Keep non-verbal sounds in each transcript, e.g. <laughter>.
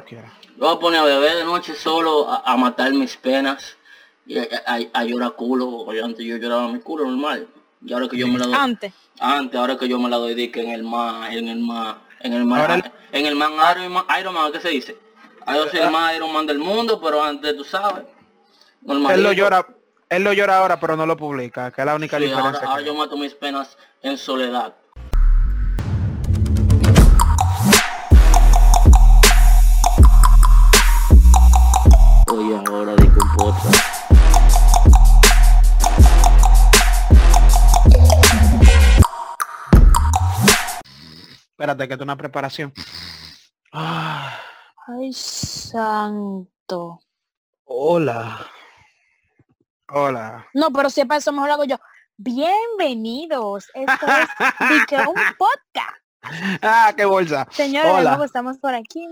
tú quieras. Yo voy a poner a beber de noche solo a, a matar mis penas y a, a- a llorar culo, porque antes yo lloraba mi culo normal. Y ahora que yo me la doy. Antes. Antes, ahora que yo me la doy que en el mar, en el mar, en el Ahora el- en el man Iron Man, Iron Man, ¿qué se dice? Ah, Yo soy el más Iron Man del mundo, pero antes tú sabes. Normalito. Él lo llora, él lo llora ahora, pero no lo publica, que es la única Sí, ahora, diferencia. ahora yo mato mis penas en soledad. Oye, ahora de compota. Espérate, que es una preparación. Ah, Ay, santo. hola. Hola. No, pero si es para eso mejor lo hago yo. Bienvenidos. Esto es <laughs> que un podcast. Ah, qué bolsa. Señores, Hola. estamos por aquí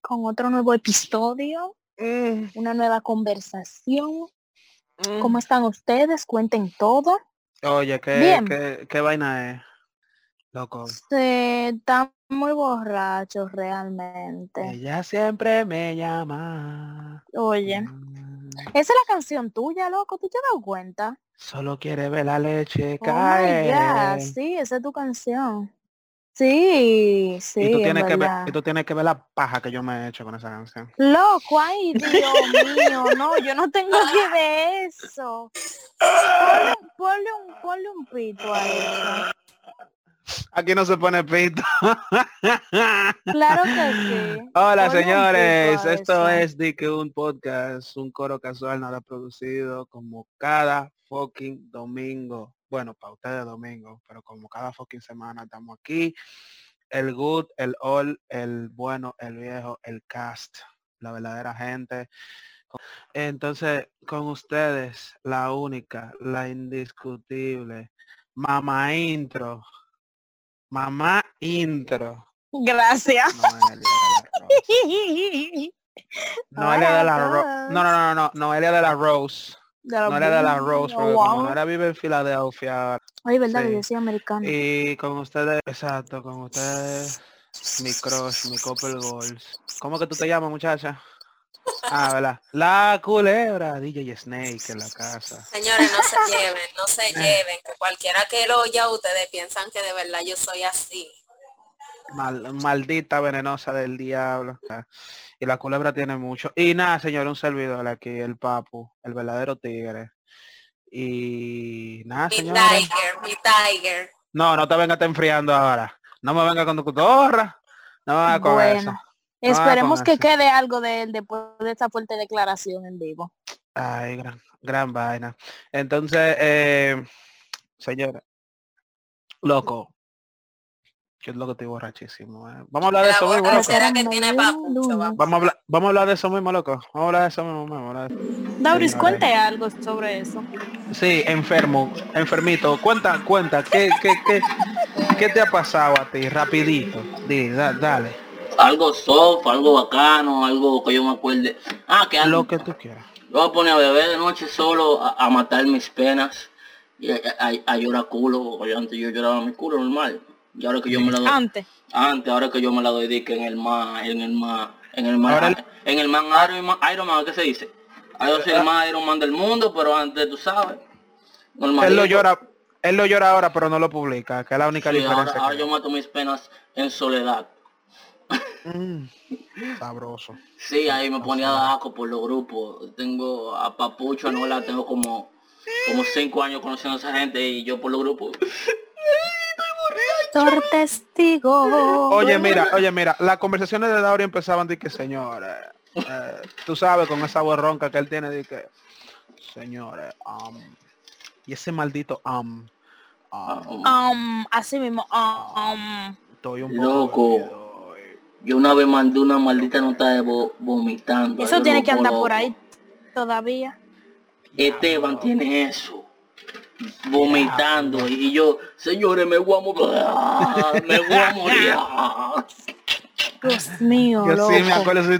con otro nuevo episodio, Mm, una nueva conversación. mm. ¿Cómo están ustedes? Cuenten todo. Oye, ¿qué, qué, qué vaina es? Loco. Se están muy borrachos realmente. Ella siempre me llama. Oye, Mm, esa es la canción tuya, loco. ¿Tú te has dado cuenta? Solo quiere ver la leche Oh caer. Sí, esa es tu canción. Sí, sí, y, tú en tienes que ver, y tú tienes que ver la paja que yo me he hecho con esa canción. Loco, ay, <laughs> Dios mío, no, yo no tengo que ver eso. Ponle, un- ponle un, ponle un pito a eso. Aquí no se pone pito. Claro que sí. <laughs> Hola Ponle señores, esto es Di que un podcast, un coro casual nada producido como cada fucking domingo. Bueno, para ustedes domingo, pero como cada fucking semana estamos aquí. El good, el all, el bueno, el viejo, el cast, la verdadera gente. Entonces, con ustedes, la única, la indiscutible, mamá intro, mamá intro. Gracias. Noelia de la Rose. No, no, no, no, Noelia de la Rose. De la Noelia de la. Rose, Oh, como wow. Noelia vive en Filadelfia. Ay, verdad, que Sí. yo soy americana. Y con ustedes, exacto, con ustedes, mi crush, mi couple goals. ¿Cómo que tú te llamas, muchacha? Ah, ¿verdad? La culebra, DJ Snake en la casa. Señores, no se <laughs> lleven, no se lleven, que cualquiera que lo oya ustedes piensan que de verdad yo soy así. Mal- maldita venenosa del diablo. Y la culebra tiene mucho. Y nada, señor, un servidor aquí, el papu, el verdadero tigre. Y nada, Mi señores. tiger, mi tiger. No, no te venga te enfriando ahora. No me venga con tu cotorra. No me venga con eso. Bueno, esperemos con que eso. quede algo de él después de esta fuerte declaración en vivo. Ay, gran, gran vaina. Entonces, eh, señora, loco. Yo es lo que estoy borrachísimo. eh. Vamos a hablar de eso mismo, loco. que tiene. Vamos a hablar, vamos a hablar de eso mismo, loco. Vamos a hablar de eso mismo. vamos a hablar de- Dauris, cuente algo sobre eso. Sí, enfermo, enfermito. Cuenta, cuenta, ¿qué, qué, qué, qué te ha pasado a ti? Rapidito. Di, da- dale. Algo soft, algo bacano, algo que yo me acuerde. Ah, que algo. Lo que tú quieras. Yo voy a poner a beber de noche solo a, a matar mis penas y a, a- a llorar culo, porque antes yo lloraba mi culo normal. Y ahora que yo me la doy. Antes. Antes, ahora que yo me la doy que en el mar, en el mar, en el Ahora el- en el man Iron Man, Iron Man, ¿qué se dice? Ah, Yo soy el más Iron Man del mundo, pero antes tú sabes. Normalito. Él lo llora, él lo llora ahora, pero no lo publica, que es la única Sí, diferencia. ahora, ahora yo mato mis penas en soledad. Mm, <laughs> sabroso. Sí, ahí me ponía de asco por los grupos. Tengo a Papucho, no la tengo como, como cinco años conociendo a esa gente y yo por los grupos. <laughs> Testigo. Oye, mira, oye, mira, las conversaciones de Dauri empezaban de que, señores, eh, tú sabes, con esa voz ronca que él tiene, de que, señores, um, y ese maldito um, um, Um, así mismo. Um, estoy un poco Loco. Yo una vez mandé una maldita nota de vo- vomitando. eso Yo tiene loco, que andar loco. por ahí todavía. Esteban tiene eso. Vomitando. Y yo, señores, me voy a morir. <laughs> Me voy a morir. Dios mío, Yo sí me loco. acuerdo si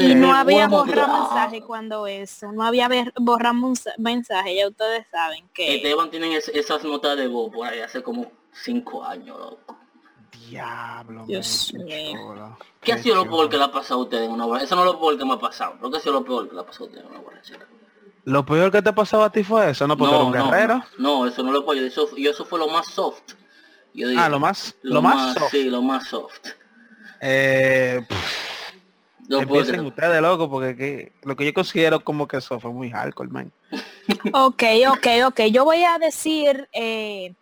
Y no había borrar mensaje cuando eso. No había borrar mensa- mensaje. Ya ustedes saben que... Esteban tiene es- esas notas de voz por ahí hace como cinco años, loco. Diablo, Dios qué mío. ¿Qué ha sido lo peor que le ha pasado a usted en una borrachera? Eso no es lo peor que me ha pasado. Pero ¿qué ha sido lo peor que le ha pasado a en una borrachera? Lo peor que te pasaba a ti fue eso, ¿no? Porque era un guerrero. No, no, eso no lo puedo. Eso, yo eso fue lo más soft. Yo Ah, lo más, lo, más, soft. Sí, lo más soft. Eh, pff, empiecen que- ustedes, loco, porque que- lo que yo considero como que eso fue muy hardcore, man. <laughs> Ok, ok, ok. Yo voy a decir eh,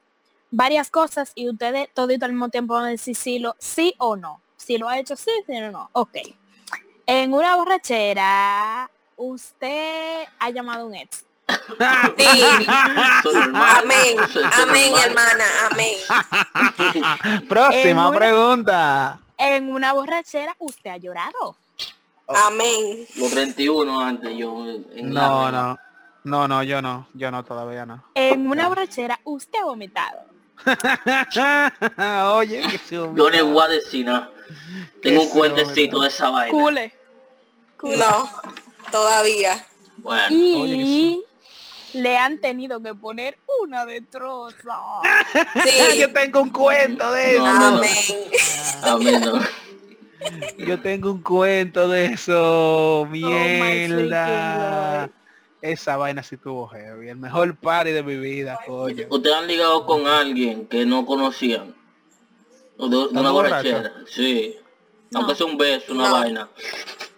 varias cosas y ustedes todito al mismo tiempo van a decir sí, lo, sí o no. Si lo ha hecho sí, sí o no. Ok. En una borrachera, usted ha llamado a un ex. Sí. Amén, amén, hermana, amén. <laughs> Próxima En una- pregunta. En una borrachera, usted ha llorado. Amén. Los 31 antes yo. en No, la- no. No, no, yo no. Yo no, todavía no. En una borrachera, usted ha vomitado. <laughs> Oye, <laughs> Yo le voy a decir nada. Tengo un cuentecito de esa vaina. Cule. No, todavía. Bueno, Y le han tenido que poner una destroza. Sí. <laughs> yo tengo un cuento de eso. No, no, no. Amén. no. Yo tengo un cuento de eso. Mierda. Esa vaina sí tuvo heavy. El mejor party de mi vida, coño. ¿Ustedes han ligado con alguien que no conocían? ¿O de, de una ¿Estando borrachera? Sí. No. Aunque sea un beso, una No. vaina.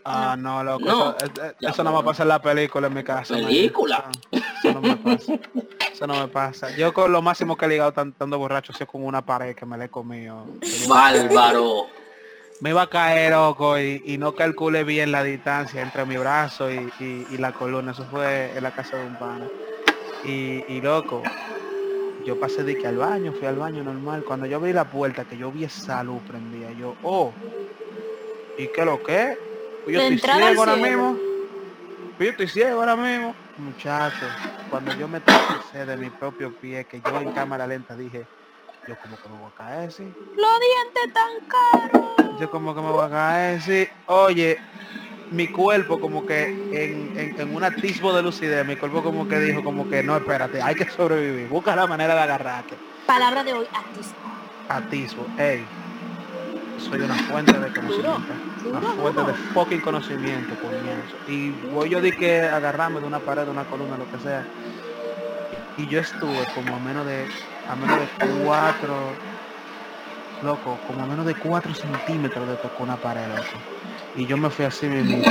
Ah, no, loco. No. Eso, eh, eh, eso no me pasa en la película en mi casa. ¿Película? Eso, eso no me pasa. Eso no me pasa. Yo con lo máximo que he ligado tan- estando borracho sido con una pared que me la he comido. Bárbaro. Me iba a caer, loco, y, y no calculé bien la distancia entre mi brazo y, y- y la columna. Eso fue en la casa de un pana. Y, y loco, yo pasé de que al baño, fui al baño normal. Cuando yo abrí la puerta, que yo vi esa luz prendida, yo, oh, ¿y qué lo que? Yo De estoy ciego ahora mismo. Yo estoy ciego ahora mismo. Muchachos, cuando yo me tropecé de mi propio pie, que yo en cámara lenta dije, yo como que me voy a caer, sí. Los dientes tan caros. Yo como que me voy a caer, sí. Oye, mi cuerpo como que en, en, en un atisbo de lucidez, mi cuerpo como que dijo como que no, espérate, hay que sobrevivir. Busca la manera de agarrarte. Palabra de hoy, atisbo. Atisbo, ey. Soy una fuente de conocimiento. Una fuente de fucking conocimiento, coñazo. Y voy yo de que agarrarme de una pared, de una columna, lo que sea. Y yo estuve como a menos de, a menos de cuatro, loco, como a menos de cuatro centímetros de tocar una pared, loco. Y yo me fui así mismo.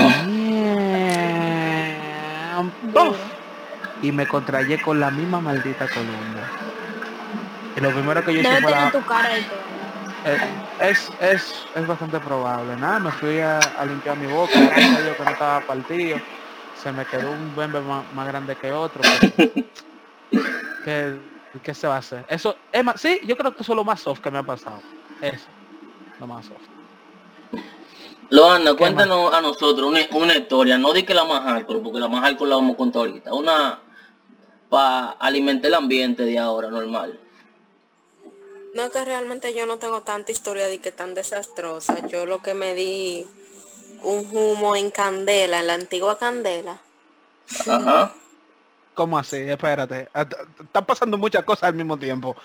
Y me contrayé con la misma maldita columna. Y lo primero que yo hice fue la- tener tu cara y todo. Eh, es, es, es bastante probable. Nada, me fui a, a limpiar mi boca, Dios que no estaba partido. Se me quedó un bembe más, más grande que otro. pero- <laughs> ¿Qué, qué se va a hacer? Eso, es más, sí, yo creo que eso es lo más soft que me ha pasado. Eso, lo más soft. Loana, ¿Qué cuéntanos a nosotros una, una historia, no di que la más hardcore, porque la más hardcore la vamos a contar ahorita. Una para alimentar el ambiente de ahora, normal. No, que realmente yo no tengo tanta historia de que tan desastrosa. Yo lo que me di un humo en candela, en la antigua candela. Ajá. ¿Cómo así? Espérate. Ah, Están pasando muchas cosas al mismo tiempo.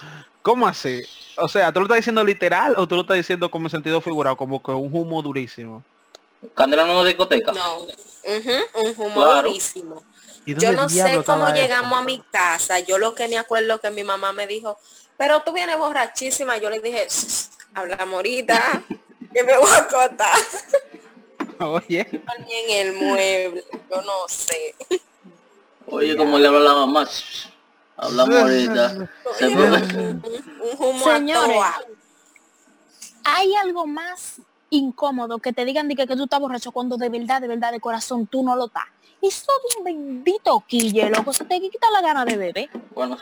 ¿Cómo así? O sea, ¿tú lo estás diciendo literal o tú lo estás diciendo como en sentido figurado? Como que un humo durísimo. Candela no es discoteca. No, un humo Claro. durísimo. ¿Y Yo no sé cómo llegamos a mi casa. Yo lo que me acuerdo que mi mamá me dijo, pero tú vienes borrachísima. Yo le dije, "Shh, hablamos ahorita, que me voy a acostar. <laughs> Oye. En el mueble, yo no sé. Oye, como le habla la mamá. Oye, fue- un, un humo a Señores. ¿Hay algo más incómodo que te digan de que, que tú estás borracho cuando de verdad, de verdad, de corazón tú no lo estás? Eso de un bendito quille, loco, se te quita la gana de beber. Bueno,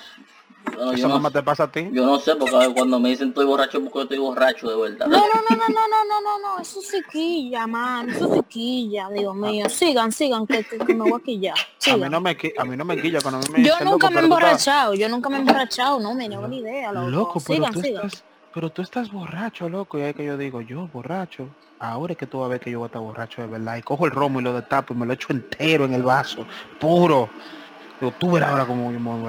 no, ¿Eso nomás no, te pasa a ti? Yo no sé, porque cuando me dicen estoy borracho, porque yo estoy borracho de verdad. No, no, no, no, no, no, no, no, no. eso se quilla, man, eso se quilla, Dios ah. mío. Sigan, sigan, que, que, que me voy a quillar. A mí no me, a mí no me quilla cuando me Yo nunca me he emborrachado, yo nunca me he emborrachado, no, me no ni idea, loco. loco pero sigan, tú sigan. Estás, pero tú estás borracho, loco, y ahí que yo digo, yo borracho ahora es que tú vas a ver que yo voy a estar borracho de verdad. Y cojo el romo y lo destapo y me lo echo entero en el vaso, puro. Digo, tú verás ahora cómo yo me voy a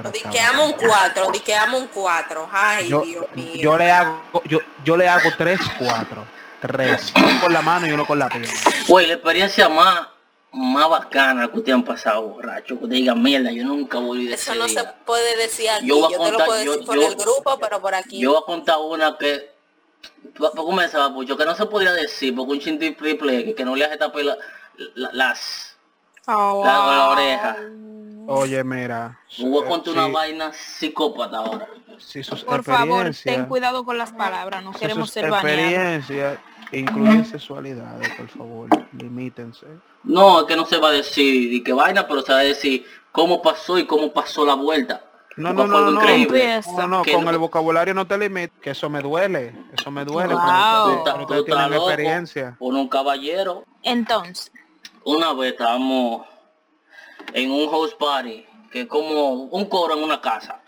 un cuatro, di que amo un cuatro. Ay, yo, Dios mío. yo le hago, yo, yo le hago tres, cuatro. Tres. Uno con la mano y uno con la pierna. Güey, la experiencia más, más bacana que ustedes han pasado, borracho. Que te digan, mierda, yo nunca volví de Eso no día". se puede decir aquí. Yo Yo, voy a te lo contar- puedo yo- decir por yo- el grupo, pero por aquí. Yo voy a contar una que, que no se podría decir, porque un chinti triple que no le hace tapar la- la- las, Oh, la, la oreja. Oye, mira. Voy a contar una vaina psicópata ahora. si sus Por favor, ten cuidado con las palabras, no si queremos sus ser baneados. experiencias incluyen sexualidades, por favor, limítense. No, es que no se va a decir y qué vaina, pero se va a decir cómo pasó y cómo pasó la vuelta. No, no, no, no, increíble. No, no, con no- el vocabulario no te limites, que eso me duele, eso me duele, Wow. pero, Tú pero tú tienen loco. experiencia. Con un caballero. Entonces, Una vez estábamos en un house party, que es como un coro en una casa.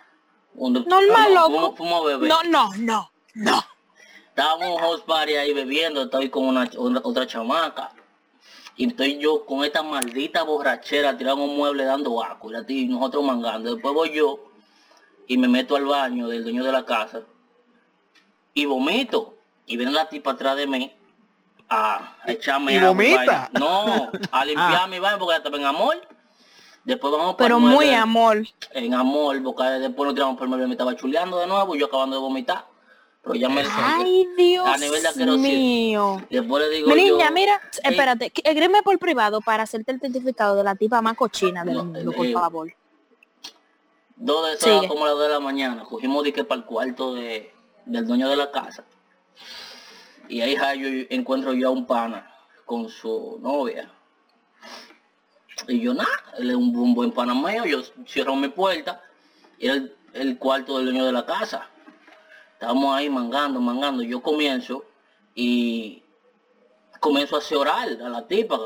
Donde normal, fuimos- loco. fuimos- fuimos a beber. No, no, no, no. Estábamos en un house party ahí bebiendo, estoy con una, una- otra chamaca. Y estoy yo con esta maldita borrachera tirando un mueble dando asco y la ti- nosotros mangando. Después voy yo y me meto al baño del dueño de la casa y vomito. Y viene la tipa atrás de mí a echarme ¿Y agua, vomita? No, a limpiar mi baño porque ya estaba en amor. Después vamos Pero muy amor. En amor, porque después nos tiramos por el me estaba chuleando de nuevo, yo acabando de vomitar. Pero ya me Ay, Dios a nivel de asquerosidad. mío. Después le digo Mi yo, niña, mira, eh, espérate, escríbeme por privado para hacerte el certificado de la tipa más cochina del No, mundo, por eh, favor. Dos de esas como las dos de la mañana, cogimos dique para el cuarto de, del dueño de la casa. Y ahí yo encuentro yo a un pana con su novia. Y yo nada, él es un, un buen pana mío, yo cierro mi puerta y era el, el cuarto del dueño de la casa. Estábamos ahí mangando, mangando. Yo comienzo y comienzo a hacer oral a la tipa.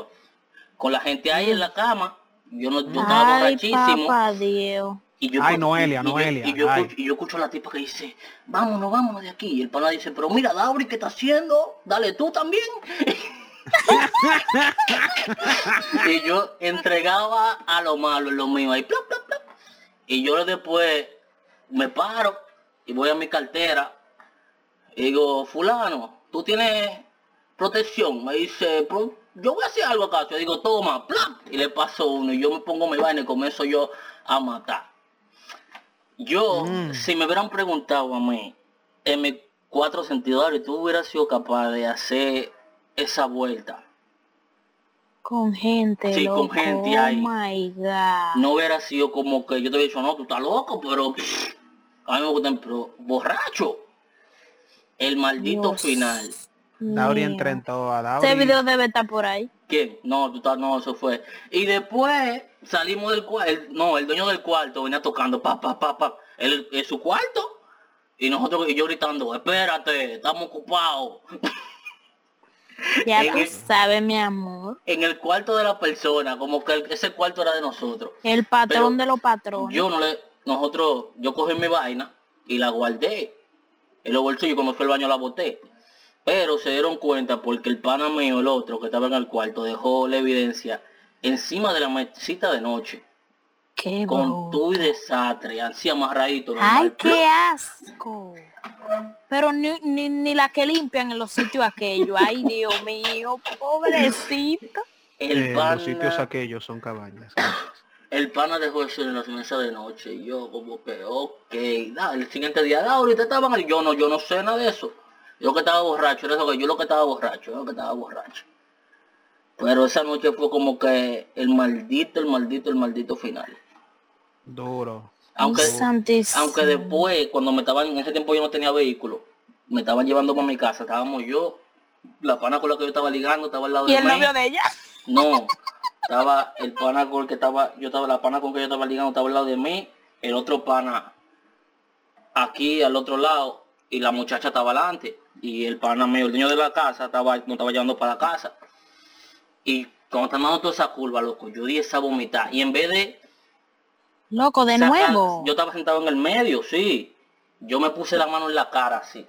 Con la gente ahí en la cama. Yo no yo estaba Ay, borrachísimo. papá Dios. Y yo, Ay, Noelia, y- y yo- Noelia, Y yo, ay. escucho, y yo escucho a la tipa que dice, vámonos, vámonos de aquí. Y el pana dice, pero mira, Dauri, ¿qué está haciendo? Dale tú también. <laughs> <laughs> y yo entregaba a lo malo, en lo mío, ahí, plop, plop, plop. Y yo después me paro y voy a mi cartera. Y digo, fulano, tú tienes protección. Me dice, "Pro- yo voy a hacer algo acaso. Yo digo, toma, plap. Y le paso uno. Y yo me pongo mi vaina y comienzo yo a matar. Yo, Mm. si me hubieran preguntado a mí, en mis cuatro sentidos, "Ari, tú hubieras sido capaz de hacer esa vuelta. Con gente, Sí, con loco. gente oh ahí. my God. No hubiera sido como que yo te hubiera dicho, no, tú estás loco, pero pff, a mí me gustan, pero borracho. El maldito Dios final. Dauri entra en todo a Dauri. Este video debe estar por ahí. ¿Quién? No, tú estás, no, eso fue. Y después salimos del cuarto, no, el dueño del cuarto venía tocando, pa, pa, pa, pa, él en su cuarto. Y nosotros, y yo gritando, espérate, estamos ocupados. <laughs> Ya tú el- sabes, mi amor. en el cuarto de la persona, como que el- ese cuarto era de nosotros. El patrón Pero de los patrones. Yo no le, nosotros, yo cogí mi vaina y la guardé en los bolsillos, cuando fue al baño la boté. Pero se dieron cuenta porque el pana mío, el otro que estaba en el cuarto, dejó la evidencia encima de la mesita de noche. Qué Con tu y desastre, así amarradito. Ay, normal. qué asco. Pero ni, ni, ni la que limpian en los sitios aquellos. Ay, Dios mío, pobrecita. El Eh, pana, los sitios aquellos son cabañas. el pana dejó eso en la mesa de noche. Y yo como que, ok, da, el siguiente día, da, ahorita estaban ahí. Yo no, yo no sé nada de eso. Yo que estaba borracho, era eso que yo lo que estaba borracho, yo lo que estaba borracho. Pero esa noche fue como que el maldito, el maldito, el maldito final. Duro. Aunque, Santísimo. aunque después, cuando me estaban, en ese tiempo yo no tenía vehículo, me estaban llevando para mi casa, estábamos yo, la pana con la que yo estaba ligando, estaba al lado ¿Y de el mí. novio de ella? No, estaba el pana con el que estaba, yo estaba, la pana con que yo estaba ligando estaba al lado de mí, el otro pana aquí al otro lado y la muchacha estaba adelante y el pana mío, el dueño de la casa, estaba, no estaba llevando para la casa. Y cuando estaba dando toda esa curva, loco, yo di esa vomitar y en vez de Loco, de nuevo. yo estaba sentado en el medio, sí, yo me puse la mano en la cara así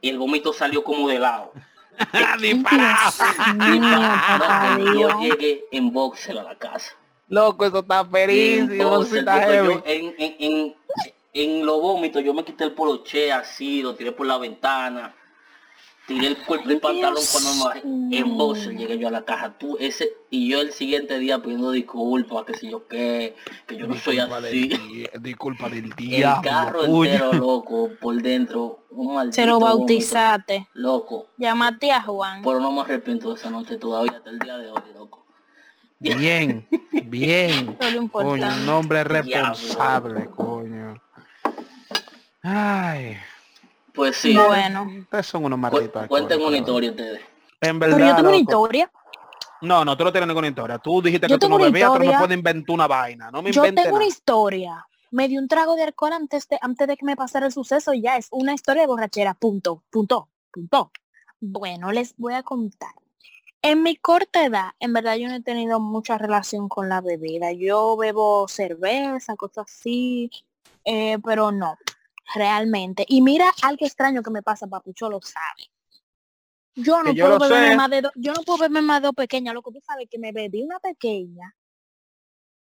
y el vómito salió como de lado. <laughs> ¡Disparado! Papá Loco, yo llegué en boxer a la casa. Loco, eso está yo en, en, en, en los vómitos yo me quité el poloche así, lo tiré por la ventana, tiré el, cuerpo el pantalón cuando me bajé. En voz llegué yo a la caja. Tú ese y yo el siguiente día pidiendo disculpas, que si yo qué, que yo no soy Disculpa así. del di- Disculpa del <laughs> El diablo. carro entero loco por dentro, un maldito Se lo bautizaste. loco. Llamaste a Juan. Pero no me arrepiento de esa noche todavía hasta el día de hoy, loco. Bien, <laughs> bien. Coño, un hombre responsable, coño. Ay, Pues sí, Bueno. ustedes son unos malditos. cuenten una historia ustedes. En Pero yo verdad, tengo una historia. No, no, tú no tienes ninguna historia. Tú dijiste Yo que tú no bebías, pero me historia. puedes inventar una vaina. No me Yo tengo una historia. Me di un trago de alcohol antes de, antes de que me pasara el suceso y ya es una historia de borrachera. Punto, punto, punto. Bueno, les voy a contar. En mi corta edad, en verdad yo no he tenido mucha relación con la bebida. Yo bebo cerveza, cosas así, eh, pero no, realmente. Y mira algo extraño que me pasa, papucho lo sabe. Yo no Que yo puedo lo beberme más de yo no puedo beberme más de dos pequeñas, loco, tú sabes que me bebí una pequeña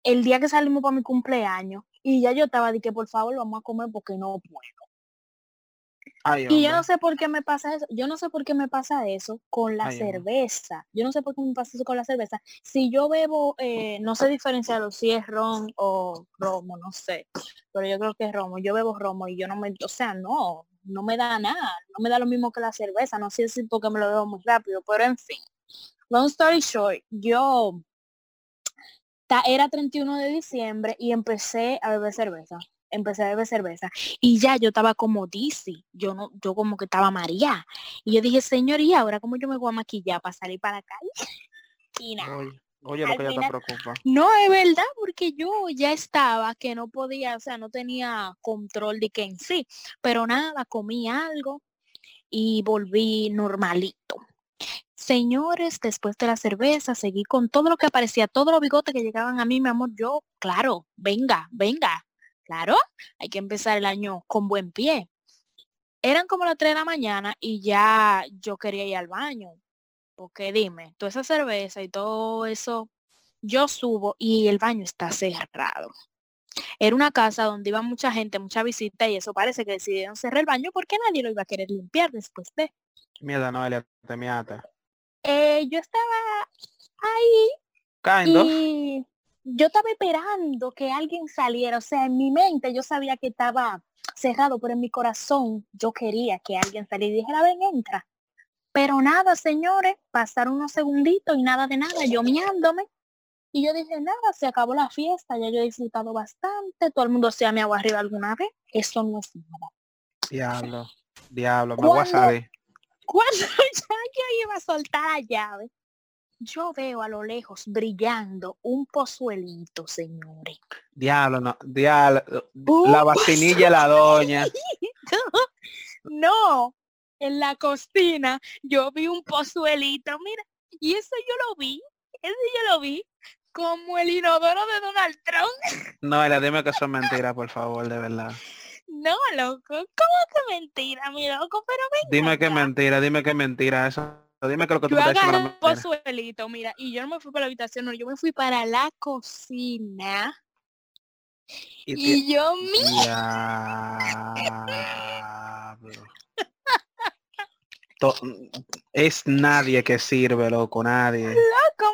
el día que salimos para mi cumpleaños y ya yo estaba de que por favor vamos a comer porque no puedo. Ay, Y yo no sé por qué me pasa eso. Yo no sé por qué me pasa eso con la Ay, cerveza. Yo no sé por qué me pasa eso con la cerveza. Si yo bebo, eh, no sé diferenciarlo si es ron o romo, no sé. Pero yo creo que es romo. Yo bebo romo y yo no me, o sea, no, no me da nada. No me da lo mismo que la cerveza. No sé si porque me lo bebo muy rápido, pero en fin. Long story short, yo ta- era 31 de diciembre y empecé a beber cerveza. Empecé a beber cerveza y ya yo estaba como dizzy, yo no, yo como que estaba María. Y yo dije, señor, ¿y ahora cómo yo me voy a maquillar para salir para la calle? <laughs> Y nada. Oye, oye, lo que ya te preocupa. No, es verdad, porque yo ya estaba que no podía, o sea, no tenía control de que en sí. Pero nada, comí algo y volví normalito. Señores, después de la cerveza, seguí con todo lo que aparecía, todos los bigotes que llegaban a mí, mi amor, yo, claro, venga, venga, claro, hay que empezar el año con buen pie. Eran como las 3 de la mañana y ya yo quería ir al baño. Porque dime, toda esa cerveza y todo eso, yo subo y el baño está cerrado. Era una casa donde iba mucha gente, mucha visita y eso parece que decidieron cerrar el baño porque nadie lo iba a querer limpiar después de. Mierda, Noelia, te miate. Eh, yo estaba ahí Kind y yo estaba esperando que alguien saliera. O sea, en mi mente yo sabía que estaba cerrado, pero en mi corazón yo quería que alguien saliera y dijera, ven, entra. Pero nada, señores, pasaron unos segunditos y nada de nada, yo miándome. Y yo dije, nada, se acabó la fiesta, ya yo he disfrutado bastante, todo el mundo se ha me agua arriba alguna vez, eso no es nada. Diablo, diablo, me voy a. Cuando ya yo <laughs> iba a soltar la llave, yo veo a lo lejos brillando un pozuelito, señores. Diablo, no, diablo. Uh. La vacinilla de la doña. <laughs> no, en la cocina yo vi un pozuelito, mira, y eso yo lo vi, eso yo lo vi como el inodoro de Donald Trump. <laughs> Noelia, dime que eso es mentira, por favor, de verdad. No, loco, ¿cómo que mentira, mi loco? Pero venga Dime que mentira, dime que mentira. Eso, dime que lo que tú Yo agarré un pozuelito, mira, y yo no me fui para la habitación, no, yo me fui para la cocina. Y Y yo, mi Diablo. To- Es nadie que sirve, loco, nadie. loco,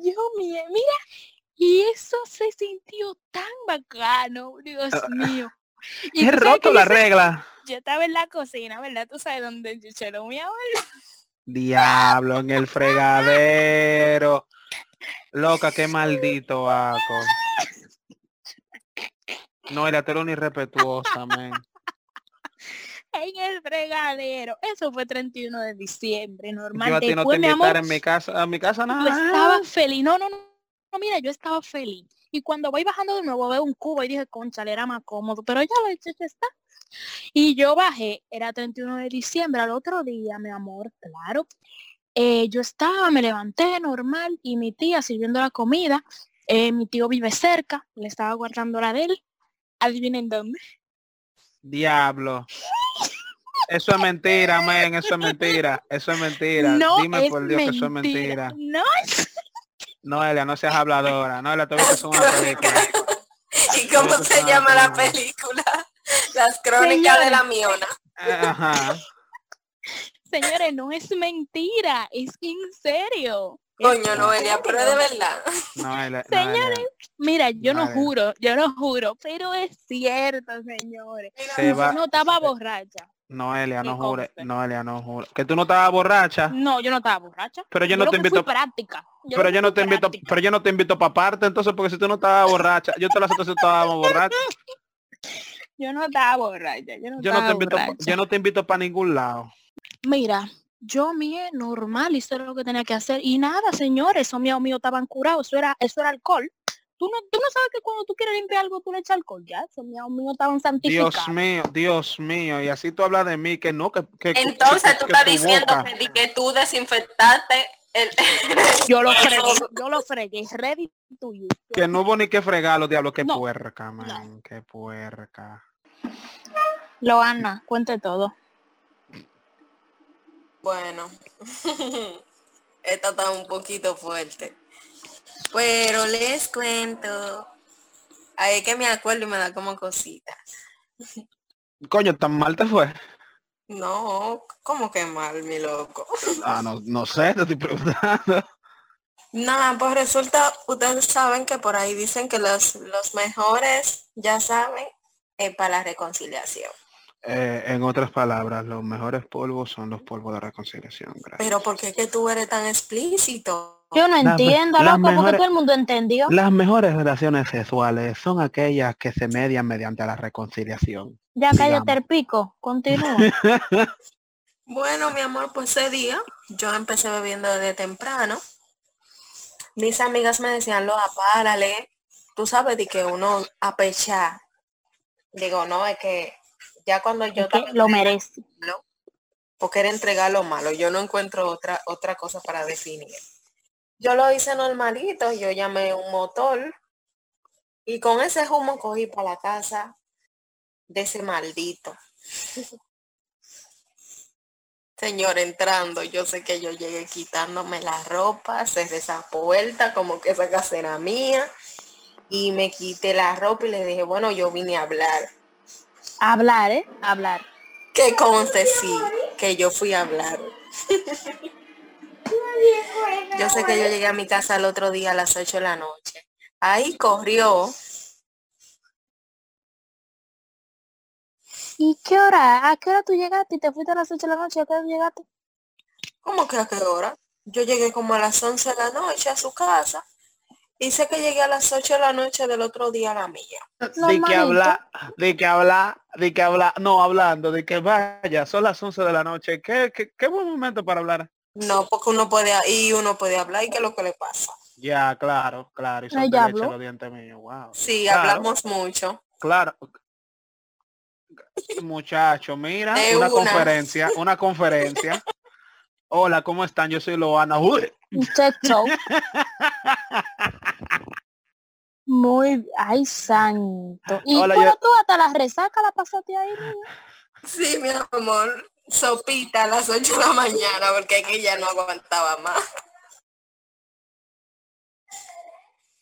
mira, yo, mira, mira, y eso se sintió tan bacano, Dios mío. <laughs> Y He roto la regla. yo estaba en la cocina, ¿verdad? Tú sabes dónde yo se lo mi abuelo. Diablo, en el fregadero. Loca, qué maldito aco. No, era tú eres una irrespetuosa, men. En el fregadero. Eso fue 31 de diciembre, normal. Yo a ti no te mi amor, en mi casa, a mi casa yo nada. estaba feliz. No, no, no, no, mira, yo estaba feliz. Y cuando voy bajando de nuevo veo un cubo y dije, concha, era más cómodo. Pero ya lo hecho ya está. Y yo bajé, era 31 de diciembre, al otro día, mi amor, claro. eh, yo estaba, me levanté normal y mi tía sirviendo la comida. eh, mi tío vive cerca, le estaba guardando la de él. Adivinen dónde. Diablo. Eso es mentira, men, eso es mentira, eso es mentira. No Dime es por Dios que eso es mentira. No, Noelia, no seas habladora. Noelia, tú viste una película. <laughs> ¿Y cómo se llama la película? Las crónicas de la Miona. Ajá. Señores, no es mentira, es en serio. Coño, Noelia, pero es de verdad. Noelia, Señores, Noelia, Mira, yo no juro, yo no juro, pero es cierto, señores. se Yo va. no estaba borracha. Noelia, no jure. Noelia, no jure. Que tú no estabas borracha. No, yo no estaba borracha. Pero yo no te invito- práctica. Pero yo no te invito, práctica. pero yo no te invito para parte, entonces, porque si tú no estabas borracha, yo te lo acepto si estábamos <laughs> borrachos. Yo no estaba borracha. Yo no, Yo no estaba te invito, pa- borracha. yo no te invito para ningún lado. Mira, yo mía normal, hice lo que tenía que hacer. Y nada, señores, esos míos míos estaban curados. Eso era, eso era alcohol. Tú no, tú no sabes que cuando tú quieres limpiar algo, tú le echas alcohol. Ya, esos míos míos estaban santificados. Dios mío, Dios mío, y así tú hablas de mí, que no, que, que Entonces que- tú que estás diciendo que tú desinfectaste el... <laughs> Yo lo <laughs> fregué, yo lo fregué. Ready to you. que no hubo ni que fregar los diablos, que No, puerca, man, que puerca. Loana, cuente todo. Bueno, <laughs> esta está un poquito fuerte. Pero les cuento. Ahí es que me acuerdo y me da como cositas. Coño, tan mal te fue. No, como que mal, mi loco. <laughs> Ah, no, no sé, te estoy preguntando. Nada, pues resulta, ustedes saben que por ahí dicen que los, los mejores, ya saben, es para la reconciliación. Eh, en otras palabras, los mejores polvos son los polvos de reconciliación. Gracias. Pero ¿por qué que tú eres tan explícito? Yo no Las entiendo, loco, porque todo el mundo entendió. Las mejores relaciones sexuales son aquellas que se median mediante la reconciliación. Ya cállate el pico, continúa. <laughs> Bueno, mi amor, pues ese día yo empecé bebiendo desde temprano. Mis amigas me decían, lo párale. Tú sabes de que uno apecha. Digo, no, es que ya cuando yo lo merece. malo, porque era entregar lo malo. Yo no encuentro otra, otra cosa para definir. Yo lo hice normalito, yo llamé un motor y con ese humo cogí para la casa de ese maldito. <laughs> Señor, entrando, yo sé que yo llegué quitándome la ropa, cerré esa puerta como que esa casa era mía y me quité la ropa y le dije, bueno, yo vine a hablar. Hablar, ¿eh? Hablar. Que conste sí, que yo fui a hablar. <laughs> Yo sé que yo llegué a mi casa el otro día a las 8 de la noche. Ahí corrió, ¿Y qué hora? ¿A qué hora tú llegaste? ¿Y te fuiste a las 8 de la noche? ¿A qué hora llegaste? ¿cómo que a qué hora? Yo llegué como a las 11 de la noche a su casa. Y sé que llegué a las 8 de la noche del otro día a la mía. De que habla, de que habla, de que habla, no hablando, de que vaya, son las 11 de la noche. ¿Qué, qué, qué buen momento para hablar? No, porque uno puede, y uno puede hablar y qué es lo que le pasa. Ya, claro, claro. Y son de leche los dientes míos, wow. Sí, Claro. hablamos mucho. Claro. Muchacho, mira, una, una. conferencia, una conferencia. Hola, ¿cómo están? Yo soy Loana. Uy, Muchacho. Muy, ay, santo. Y Hola, yo- tú hasta la resaca la pasaste ahí, niña? Sí, mi amor. Sopita a las 8 de la mañana porque aquí ya no aguantaba más.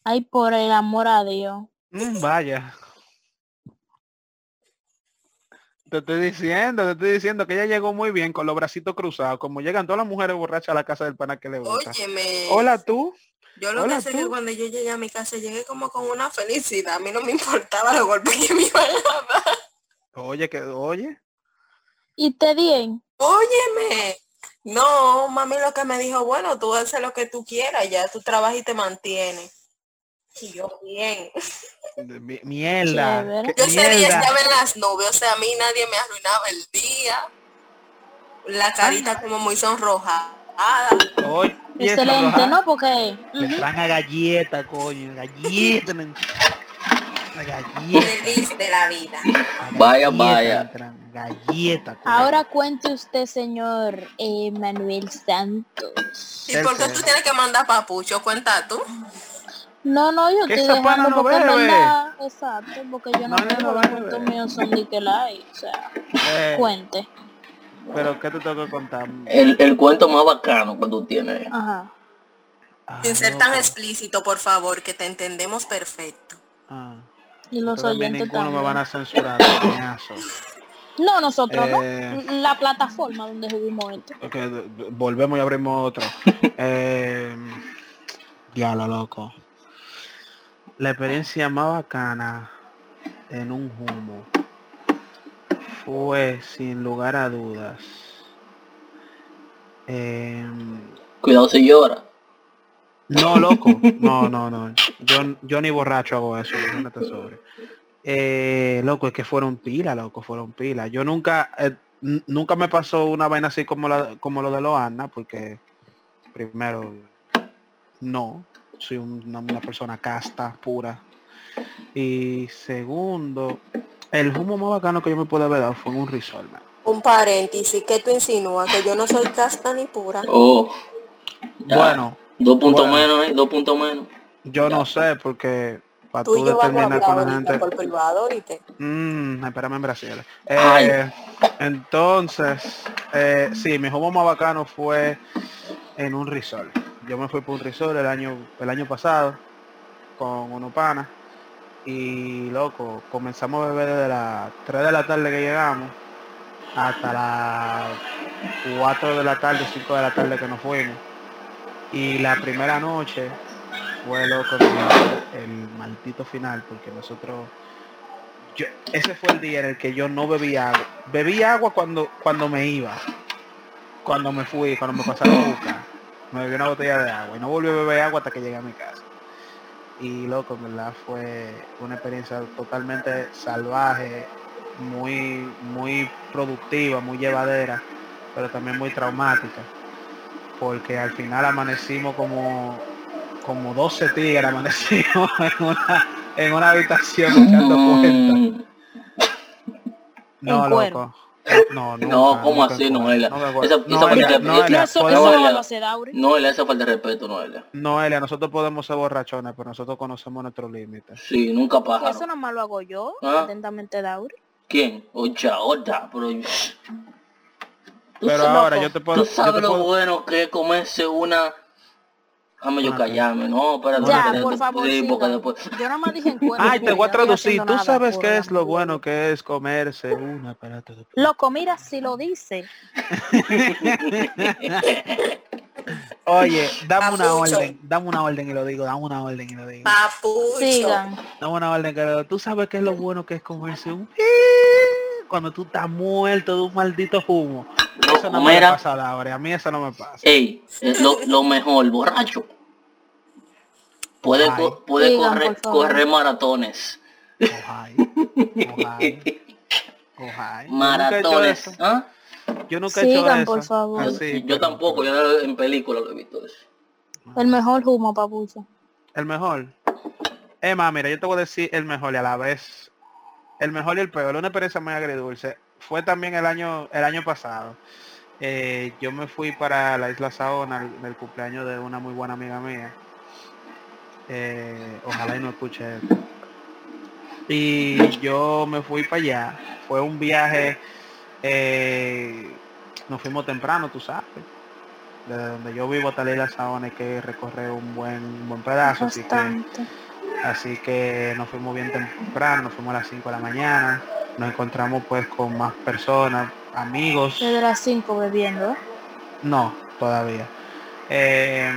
Ay, por el amor a Dios. Mm, vaya. Te estoy diciendo, te estoy diciendo que ella llegó muy bien con los bracitos cruzados, como llegan todas las mujeres borrachas a la casa del pana que le gusta. Óyeme. Hola tú. Yo lo hola, que sé es que tú. cuando yo llegué a mi casa llegué como con una felicidad. A mí no me importaba los golpes que me iban a dar. Oye, que oye. Y te bien. Óyeme. No, mami lo que me dijo, bueno, tú haces lo que tú quieras, ya tú trabajas y te mantienes. Y yo bien. Mi- Mierda. Chévere. Yo ese día estaba en las nubes, o sea, a mí nadie me arruinaba el día. La carita como muy sonrojada. Oye, Excelente, roja- ¿no? Porque traen a galleta, coño, galleta. galleta. De la vida. Vaya, Galleta, vaya. Galleta. coño. ahora cuente usted, señor eh, Manuel Santos. ¿Y por qué tú tienes que mandar papucho? Cuenta tú. No, no, yo estoy dejando no porque bebe. exacto, porque yo no, tengo los míos son de que la hay, o sea, Eh, cuente. pero ¿qué te tengo que contar? El, el cuento más bacano que tú tienes. Ajá. Ah, Sin ser tan explícito, por favor, que te entendemos perfecto. Ah. Y los Pero oyentes ninguno me también. van a censurar. <laughs> No, nosotros Eh. no. La plataforma donde subimos esto. Ok, d- d- volvemos y abrimos otro. <laughs> eh, diablo, loco. La experiencia más bacana en un humo fue, sin lugar a dudas, em, Cuidado si llora. no, loco. No, no, no. Yo, yo ni borracho hago eso. imagínate sobre. Eh, loco, es que fueron pila, loco, fueron pila. Yo nunca, eh, nunca me pasó una vaina así como la, como lo de Loana, porque primero, no, soy un- una, una persona casta, pura. Y segundo, el humo más bacano que yo me pude haber dado fue en un resort, man. Un paréntesis, que tú insinúas que yo no soy casta ni pura. Oh. Ya. Bueno, Dos puntos Bueno. menos, ¿eh? Dos puntos menos. yo no sé, porque para Tú tú determinar con la gente... por privado. Mm, espérame en Brasil. Eh, entonces, eh, sí, mi juego más bacano fue en un resort. Yo me fui por un resort el año, el año pasado con unos panas y loco, comenzamos a beber desde las 3 de la tarde que llegamos hasta las 4 de la tarde, 5 de la tarde que nos fuimos. Y la primera noche fue loco el, maldito final porque nosotros yo, ese fue el día en el que yo no bebí agua. Bebí agua cuando, cuando me iba. Cuando me fui, cuando me pasaron a buscar. Me bebí una botella de agua y no volví a beber agua hasta que llegué a mi casa. Y loco, en verdad fue una experiencia totalmente salvaje, muy, muy productiva, muy llevadera, pero también muy traumática. Porque al final amanecimos como, como 12 tigres, amanecimos <laughs> en una, en una habitación echando cuenta. Mm, No, loco. No, nunca, No, ¿cómo nunca así. Noelia? No. Esa- esa Noelia, Noelia, eso, no Noelia. lo. No, hace falta de respeto, Noelia. Noelia, nosotros podemos ser borrachones, pero nosotros conocemos nuestros límites. Sí, nunca pájaro. eso nomás lo hago yo, Ah. atentamente Dauri. ¿Quién? Ocha, ocha, pero... Pero ahora yo te puedo... Tú yo sabes te lo puedo- bueno que es comerse una... Déjame yo callarme, no, espérate. Ya, por favor, sí, porque sigan. después... Yo nada más dije en cuero. Ay, te voy a traducir. Tú nada sabes qué es lo de bueno que es comerse una... Espérate. Loco, mira si lo dice. <laughs> Oye, dame una Papucho. orden, dame una orden y lo digo, dame una orden y lo digo. Papucho. Sigan. Dame una orden que lo digo. Tú sabes qué es lo bueno que es comerse un... <laughs> Cuando tú estás muerto de un maldito humo. Eso no me Mira. pasa Laura, a mí eso no me pasa. Ey, es lo, lo mejor, borracho. Puede, co- correr, correr maratones. Ojalá. Yo nunca he hecho Maratones. eso. ¿ah? Yo nunca he hecho Sigan, eso. por favor. Así, yo pero- tampoco, yo en película lo he visto eso. El mejor humo, papucho. El mejor. Emma, mira, yo te voy a decir el mejor y a la vez el mejor y el peor. Una experiencia muy agridulce. Fue también el año el año pasado. Eh, yo me fui para la isla Saona el, el cumpleaños de una muy buena amiga mía. Eh, ojalá y no escuche. Y yo me fui para allá. Fue un viaje. eh, nos fuimos temprano, tú sabes. Desde donde yo vivo hasta la isla Saona hay que recorrer un buen, buen pedazo. Bastante. Así que nos fuimos bien temprano, nos fuimos a las 5 de la mañana. Nos encontramos pues con más personas, amigos. Desde las 5 bebiendo. No, todavía. Eh,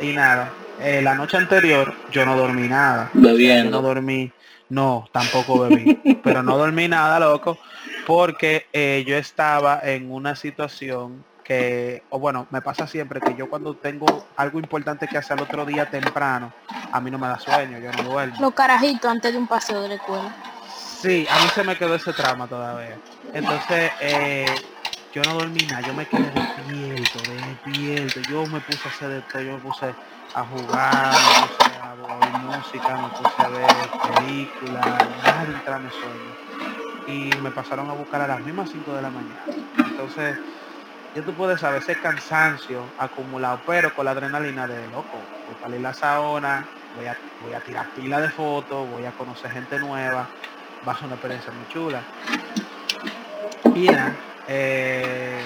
y nada, eh, la noche anterior yo no dormí nada. Yo no Bebiendo. dormí, no, tampoco bebí, <laughs> pero no dormí nada, loco, porque eh, yo estaba en una situación que, o bueno, me pasa siempre que yo cuando tengo algo importante que hacer el otro día temprano, a mí no me da sueño, yo no duermo. Los carajitos antes de un paseo de la escuela. Sí, a mí se me quedó ese trauma todavía. Entonces, eh, yo no dormí nada, yo me quedé despierto, despierto. Yo me puse a hacer de todo, yo me puse a jugar, me puse a oír música, me puse a ver películas, nada de entrarme sueño. Y me pasaron a buscar a las mismas 5 de la mañana. Entonces, ya tú puedes saber ese cansancio acumulado, pero con la adrenalina de loco. Voy a salir a la sauna, voy a, voy a tirar pila de fotos, voy a conocer gente nueva, va a ser una experiencia muy chula. Y eh,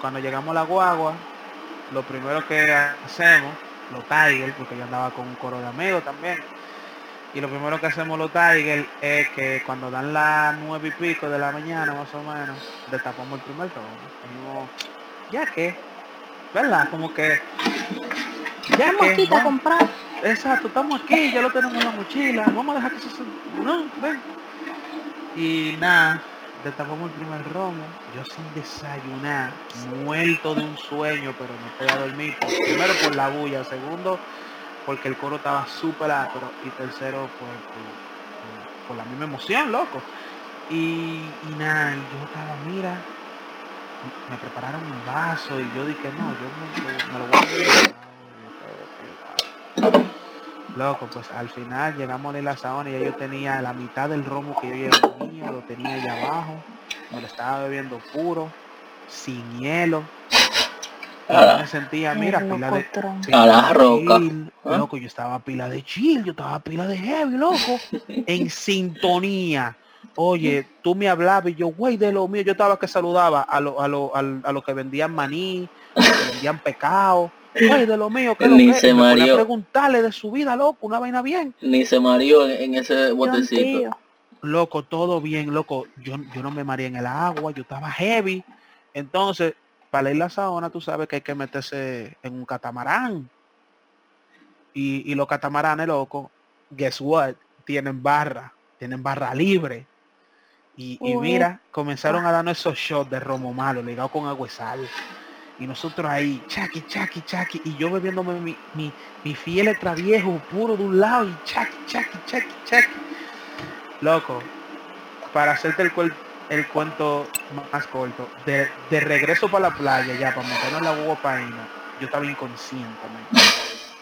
cuando llegamos a la guagua, lo primero que hacemos, los Tigers, porque yo andaba con un coro de amigos también. Y lo primero que hacemos los Tigers es que cuando dan las nueve y pico de la mañana más o menos, destapamos el primer romo. Ya que, ¿verdad? Como que ya que, aquí a comprar. Exacto, estamos aquí, ya lo tenemos en la mochila, vamos a dejar que se... No, ven. Y nada, destapamos el primer romo, yo sin desayunar, muerto de un sueño, pero me estoy a dormir. Primero por la bulla, segundo porque el coro estaba súper áspero y tercero pues, por, la misma emoción, loco. Y, nada, yo estaba, mira, me prepararon un vaso y yo dije, no, yo me, lo voy a Loco, pues al final llegamos en la saona y yo tenía la mitad del romo que yo llevaba lo tenía allá abajo, me lo estaba bebiendo puro, sin hielo, me sentía, mira, pila de, a la roca. ¿Ah? Loco, yo estaba pila de chill, yo estaba pila de heavy, loco, en sintonía. Oye, tú me hablabas y yo, güey, de lo mío, yo estaba que saludaba a los a lo, a, lo que vendían maní, a que vendían pecado. Güey, de lo mío, que Ni se marió. preguntarle de su vida, loco, una vaina bien. Ni se marió en, ese botecito. Loco, todo bien, loco. Yo, yo no me mareé en el agua, yo estaba heavy. Entonces, para ir a la sauna tú sabes que hay que meterse en un catamarán. Y, los catamaranes, loco, guess what? Tienen barra, tienen barra libre. Y, mira, comenzaron a darnos esos shots de romo malo, ligado con agua y sal. Y nosotros ahí, chaki, chaki, chaki. Y yo bebiéndome mi, mi, mi fiel viejo puro de un lado y chaki, chaki, chaki, chaki. Loco, para hacerte el cuerpo el cuento más corto. De, de regreso para la playa, ya, para meternos en la guapaina, yo estaba inconsciente,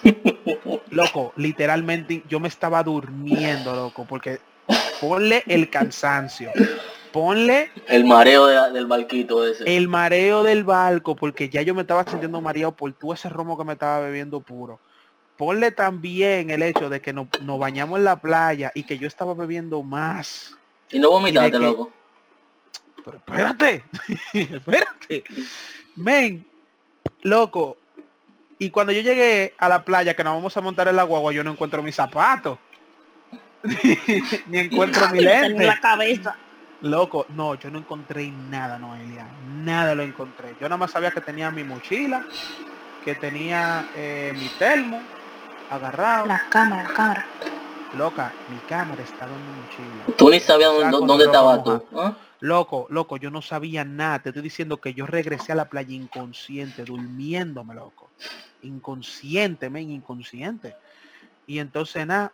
<laughs> Loco, literalmente yo me estaba durmiendo, loco, porque ponle el cansancio. Ponle el mareo del barquito ese. El mareo del barco, porque ya yo me estaba sintiendo mareado por todo ese romo que me estaba bebiendo puro. Ponle también el hecho de que nos, bañamos en la playa y que yo estaba bebiendo más. Y no vomitaste, loco pero espérate, <laughs> espérate. Men, loco. Y cuando yo llegué a la playa, que nos vamos a montar en la guagua, yo no encuentro mis zapatos. <laughs> Ni encuentro mi lente. la cabeza. Loco, no, yo no encontré nada, Noelia. Nada lo encontré. Yo nada más sabía que tenía mi mochila, que tenía eh, mi termo agarrado. La cámara, la cámara. Loca, mi cámara estaba en mi mochila. Tú ni sabías dónde, estaba tú. Loco, loco, yo no sabía nada. Te estoy diciendo que yo regresé a la playa inconsciente, durmiéndome, loco. Inconsciente, men, inconsciente. Y entonces nada,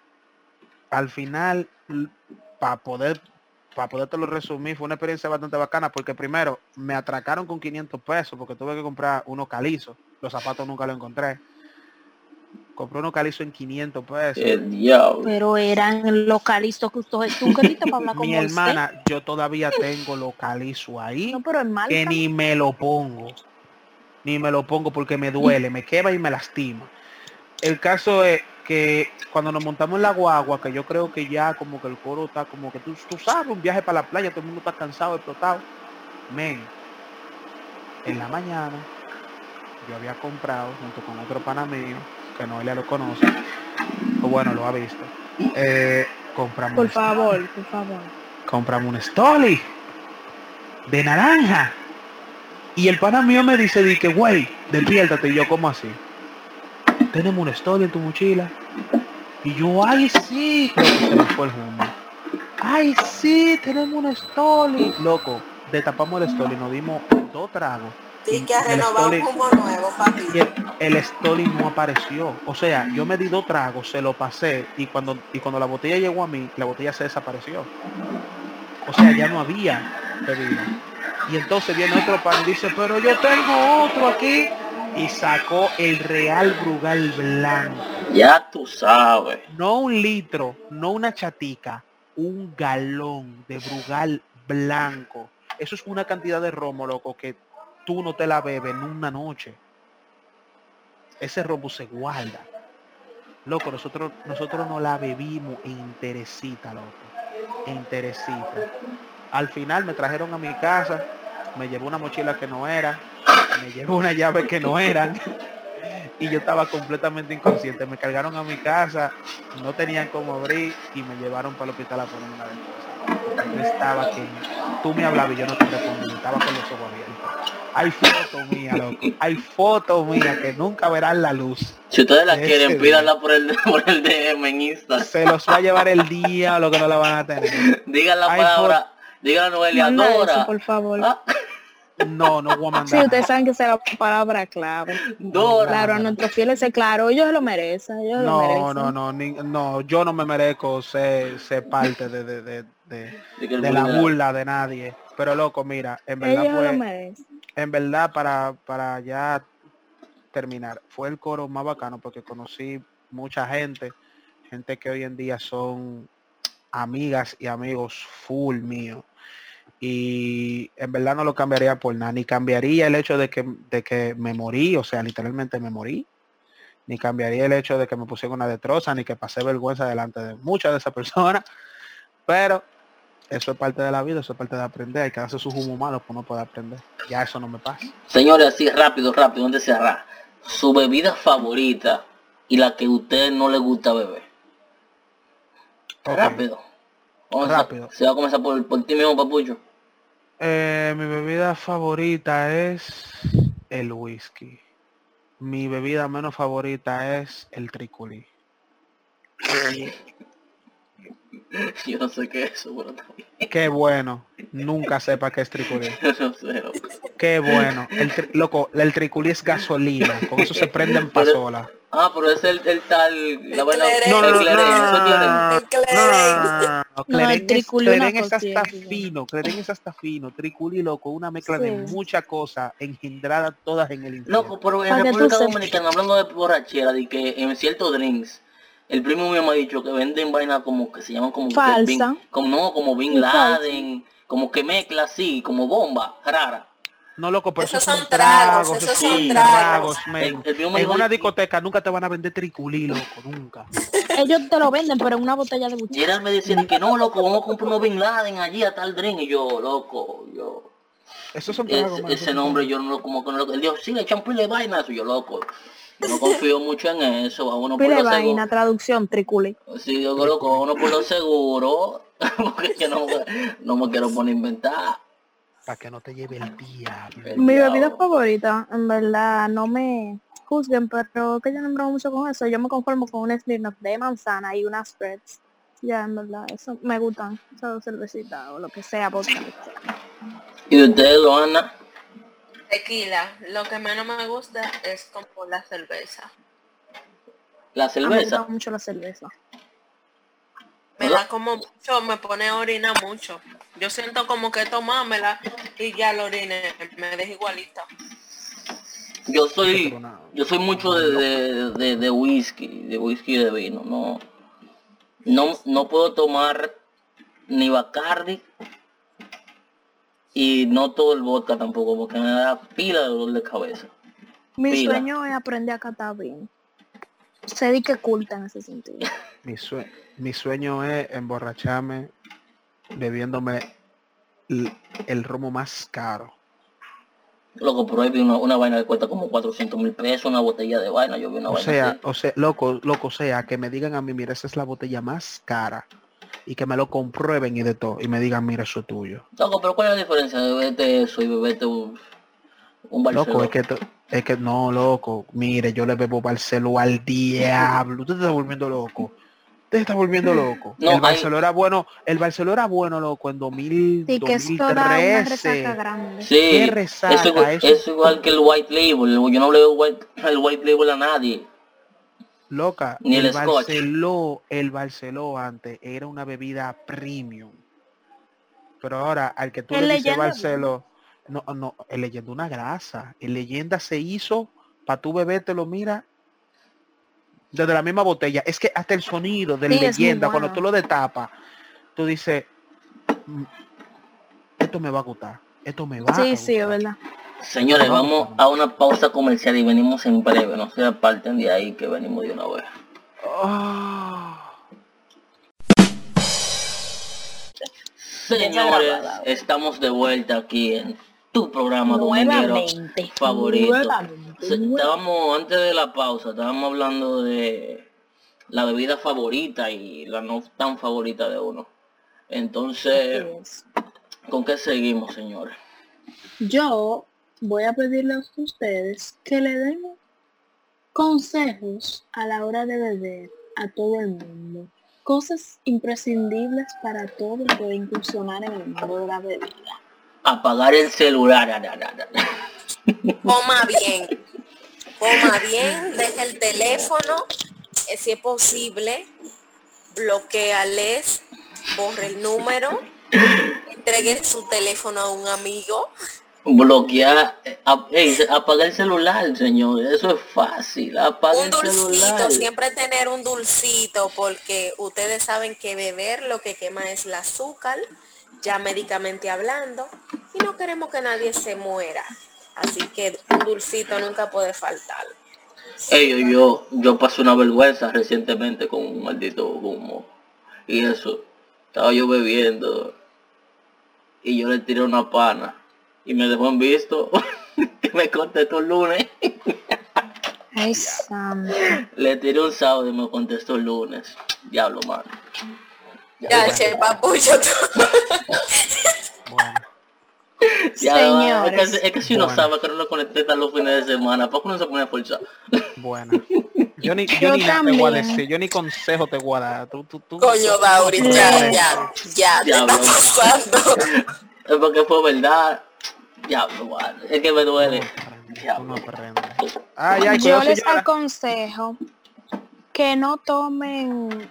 al final, para poder para poderte lo resumir, fue una experiencia bastante bacana porque primero me atracaron con 500 pesos porque tuve que comprar unos calizos. Los zapatos nunca los encontré compró un localizo en 500 pesos. Pero eran localizos que usted tú para hablar <laughs> con Mi hermana, yo todavía tengo localizo ahí. No, pero mal, que ni me lo pongo. Ni me lo pongo porque me duele, me quema y me lastima. El caso es que cuando nos montamos en la guagua, que yo creo que ya como que el coro está como que tú, tú sabes, un viaje para la playa, todo el mundo está cansado, explotado. Men, en la mañana yo había comprado junto con otro pana mío que Noelia lo conoce, o bueno, lo ha visto, eh, compramos... Por favor, por favor. Compramos un Stoli de naranja. Y el pana mío me dice, di que, güey, despiértate. Y yo, como así? Tenemos un Stoli en tu mochila. Y yo, ay, sí. Ay, sí, tenemos un Stoli. Loco, destapamos el Stoli, nos dimos dos tragos Sí, que ha renovado un humo nuevo, papi. el, el no apareció. O sea, yo me di dos tragos, se lo pasé y cuando y cuando la botella llegó a mí, la botella se desapareció. O sea, ya no había bebida. Y entonces viene otro pan y dice, pero yo tengo otro aquí. Y sacó el Real Brugal Blanco. Ya tú sabes. No un litro, no una chatica, un galón de Brugal Blanco. Eso es una cantidad de romo, loco, que tú no te la bebes en una noche. Ese robo se guarda. Loco, nosotros, nosotros no la bebimos interesita, loco. Interesita. Al final me trajeron a mi casa, me llevó una mochila que no era, me llevó una llave que no eran. <laughs> y yo estaba completamente inconsciente. Me cargaron a mi casa, no tenían cómo abrir y me llevaron para el hospital a ponerme una de Yo estaba que tú me hablabas y yo no te respondí, estaba con los ojos abiertos. Hay fotos mías, loco. Hay fotos mías que nunca verán la luz. Si ustedes la quieren, día. pídanla por el, <laughs> por el DM en Insta. Se los va a llevar el día lo que no la van a tener. <laughs> Digan la Hay palabra, digan la Noelia, eso, Dora. por favor. Ah, No, no voy a mandar. <laughs> Sí, ustedes saben que esa es la palabra clave. Dora. Claro, a nuestros fieles es claro, ellos se lo merecen, ellos lo No, merecen. no, no, ni- no, yo no me merezco ser, ser parte de, de, de, de- la burla de nadie. Pero loco, mira, en verdad Ellos lo fue, merecen. en verdad para, para ya terminar, fue el coro más bacano porque conocí mucha gente, gente que hoy en día son amigas y amigos full mío. Y en verdad no lo cambiaría por nada, ni cambiaría el hecho de que, de que me morí, o sea, literalmente me morí, ni cambiaría el hecho de que me pusieron una detroza, ni que pasé vergüenza delante de muchas de esas personas, pero eso es parte de la vida, eso es parte de aprender, hay que darse sus humos malos para uno poder aprender. Ya eso no me pasa. Señores, así rápido, rápido, antes de cerrar. Su bebida favorita y la que a usted no le gusta beber. Rápido. Vamos a- Rápido. se va a comenzar por, por ti mismo, papucho. Eh, mi bebida favorita es el whisky. Mi bebida menos favorita es el triculí. <laughs> Yo no sé qué es eso, pero también. Qué bueno. Nunca sepa qué es triculí. <laughs> no sé. loco. Qué bueno. El tri- loco, el triculí es gasolina. Con eso se prenden pasola. Ah, pero es el, el tal, la Cleren. No, no, el no, no, El Cleren. no, no, No, Cleren el es- Cleren hasta fino, Cleren es hasta fino, triculí loco, una mezcla de muchas cosas engendradas todas en el infierno. Loco, pero en República. Dominicana, hablando de borrachera, de que en ciertos drinks, el primo mío me ha dicho que venden vainas como que se llaman como Falsa. Bin- como no, como Bin Y falsa. Laden, como que mezcla así, como bomba, rara. No, loco, pero Esos esos son tragos, tragos, esos son tragos, tragos. men. El- el primo me En dijo- una discoteca nunca te van a vender triculí, loco, nunca. <laughs> Ellos te lo venden, pero en una botella de buche. Gerard me decía de que no, loco, vamos a comprar unos Bin Laden allí a tal drink. Y yo, loco, yo, Esos son tragos, ese, man, nombre yo no lo como que no lo... Él dijo, sí, le echan pile de vainas. Y yo, loco, no confío mucho en eso, vámonos por Pile lo vaina, seguro. traducción, triculi. Sí, yo loco, vámonos por lo seguro, <laughs> porque yo no, no me quiero poner a inventar. Para que no te lleve el diablo. Mi bebida favorita, en verdad, no me juzguen, pero que yo no me mucho con eso. Yo me conformo con un Smirnoff de manzana y unas spreads. Ya, en verdad, eso me gustan. Esas cervecitas o lo que sea, vodka. ¿Y de ustedes, Loana? Tequila. Lo que menos me gusta es como la cerveza. La me gusta cerveza. mucho la cerveza. Me Hola. da como mucho, me pone a orinar mucho. Yo siento como que tomármela y ya lo orine, me deja igualita. Yo soy, yo soy mucho de, de, de, de whisky, de whisky y de vino. No, no, no puedo tomar ni Bacardi y no todo el vodka tampoco, porque me da pila de dolor de cabeza. Mi Pila. sueño es aprender a catar bien. Se di que culta en ese sentido. Mi, sue- mi sueño es emborracharme bebiéndome el, el romo más caro. Loco, pero ahí vi una, una vaina que cuesta como 400 mil pesos, una botella de vaina, yo vi una O vaina sea, así. o sea, loco, loco, o sea, que me digan a mí, mira, esa es la botella más cara. Y que me lo comprueben y de todo. Y me digan, mira, eso es tuyo. Loco, pero ¿cuál es la diferencia de beberte eso y beberte un, un Barcelona? Loco, es que, to- es que no, loco. Mire, yo le bebo Barceló al diablo. Usted está volviendo loco. Usted se está volviendo loco. No, el hay- Barceló era bueno, el Barceló era bueno, loco, en 2000, Sí, que esto da una 2013. resaca grande. Sí, Qué resaca, eso, igual- eso- eso igual que el white label. Yo no le doy white, el white label a nadie. Loca, Ni el. Barceló, el Barceló antes era una bebida premium. Pero ahora, al que tú le dices Barceló, no, no, el leyenda una grasa. El leyenda se hizo para tu bebé te lo mira desde la misma botella. Es que hasta el sonido del Sí, leyenda, cuando tú lo destapas, tú dices, "Mm, esto me va a gustar, esto me va a Sí, sí, es gustar". verdad. Señores, Vamos. a una pausa comercial y venimos en breve. No se aparten de ahí que venimos de una vez. Señores, estamos de vuelta aquí en tu programa dominguero favorito. Nuevamente. Estábamos, antes de la pausa, estábamos hablando de la bebida favorita y la no tan favorita de uno. Entonces. ¿con qué seguimos, señores? Yo voy a pedirles a ustedes que le den consejos a la hora de beber a todo el mundo. Cosas imprescindibles para todo el que incursionar en el mundo de la bebida. Apagar el celular. Coma bien. Coma bien, deja el teléfono, eh, si es posible, bloqueales, borre el número, entregue su teléfono a un amigo. Bloquear, eh, ap- apagar el celular, señor. Eso es fácil. Apaga Un el dulcito, celular. siempre tener un dulcito, porque ustedes saben que beber lo que quema es el azúcar, ya médicamente hablando, y no queremos que nadie se muera. Así que un dulcito nunca puede faltar. Ey, yo, yo, yo pasé una vergüenza recientemente con un maldito humo. Y eso, estaba yo bebiendo. Y yo le tiré una pana. Y me dejó en visto. <laughs> que me contestó el lunes. Ay, Sam. Le tiré un sábado y me contestó el lunes. Diablo, mano. Ya, che, papucho, Bueno. Señores. Es que, es que si uno Bueno. sabe que no lo conecté hasta los fines de semana, ¿por qué no se pone a forzar? bueno. Yo ni, yo Yo ni nada te voy a también. decir, yo ni consejo te voy a dar. Tú, tú, tú, Coño, Dauri, ya, Eh. ya, ya, te está pasando. Es porque fue verdad. Diablo. Es que me duele. Diablo. Ay, ay, Yo les señora. aconsejo que no tomen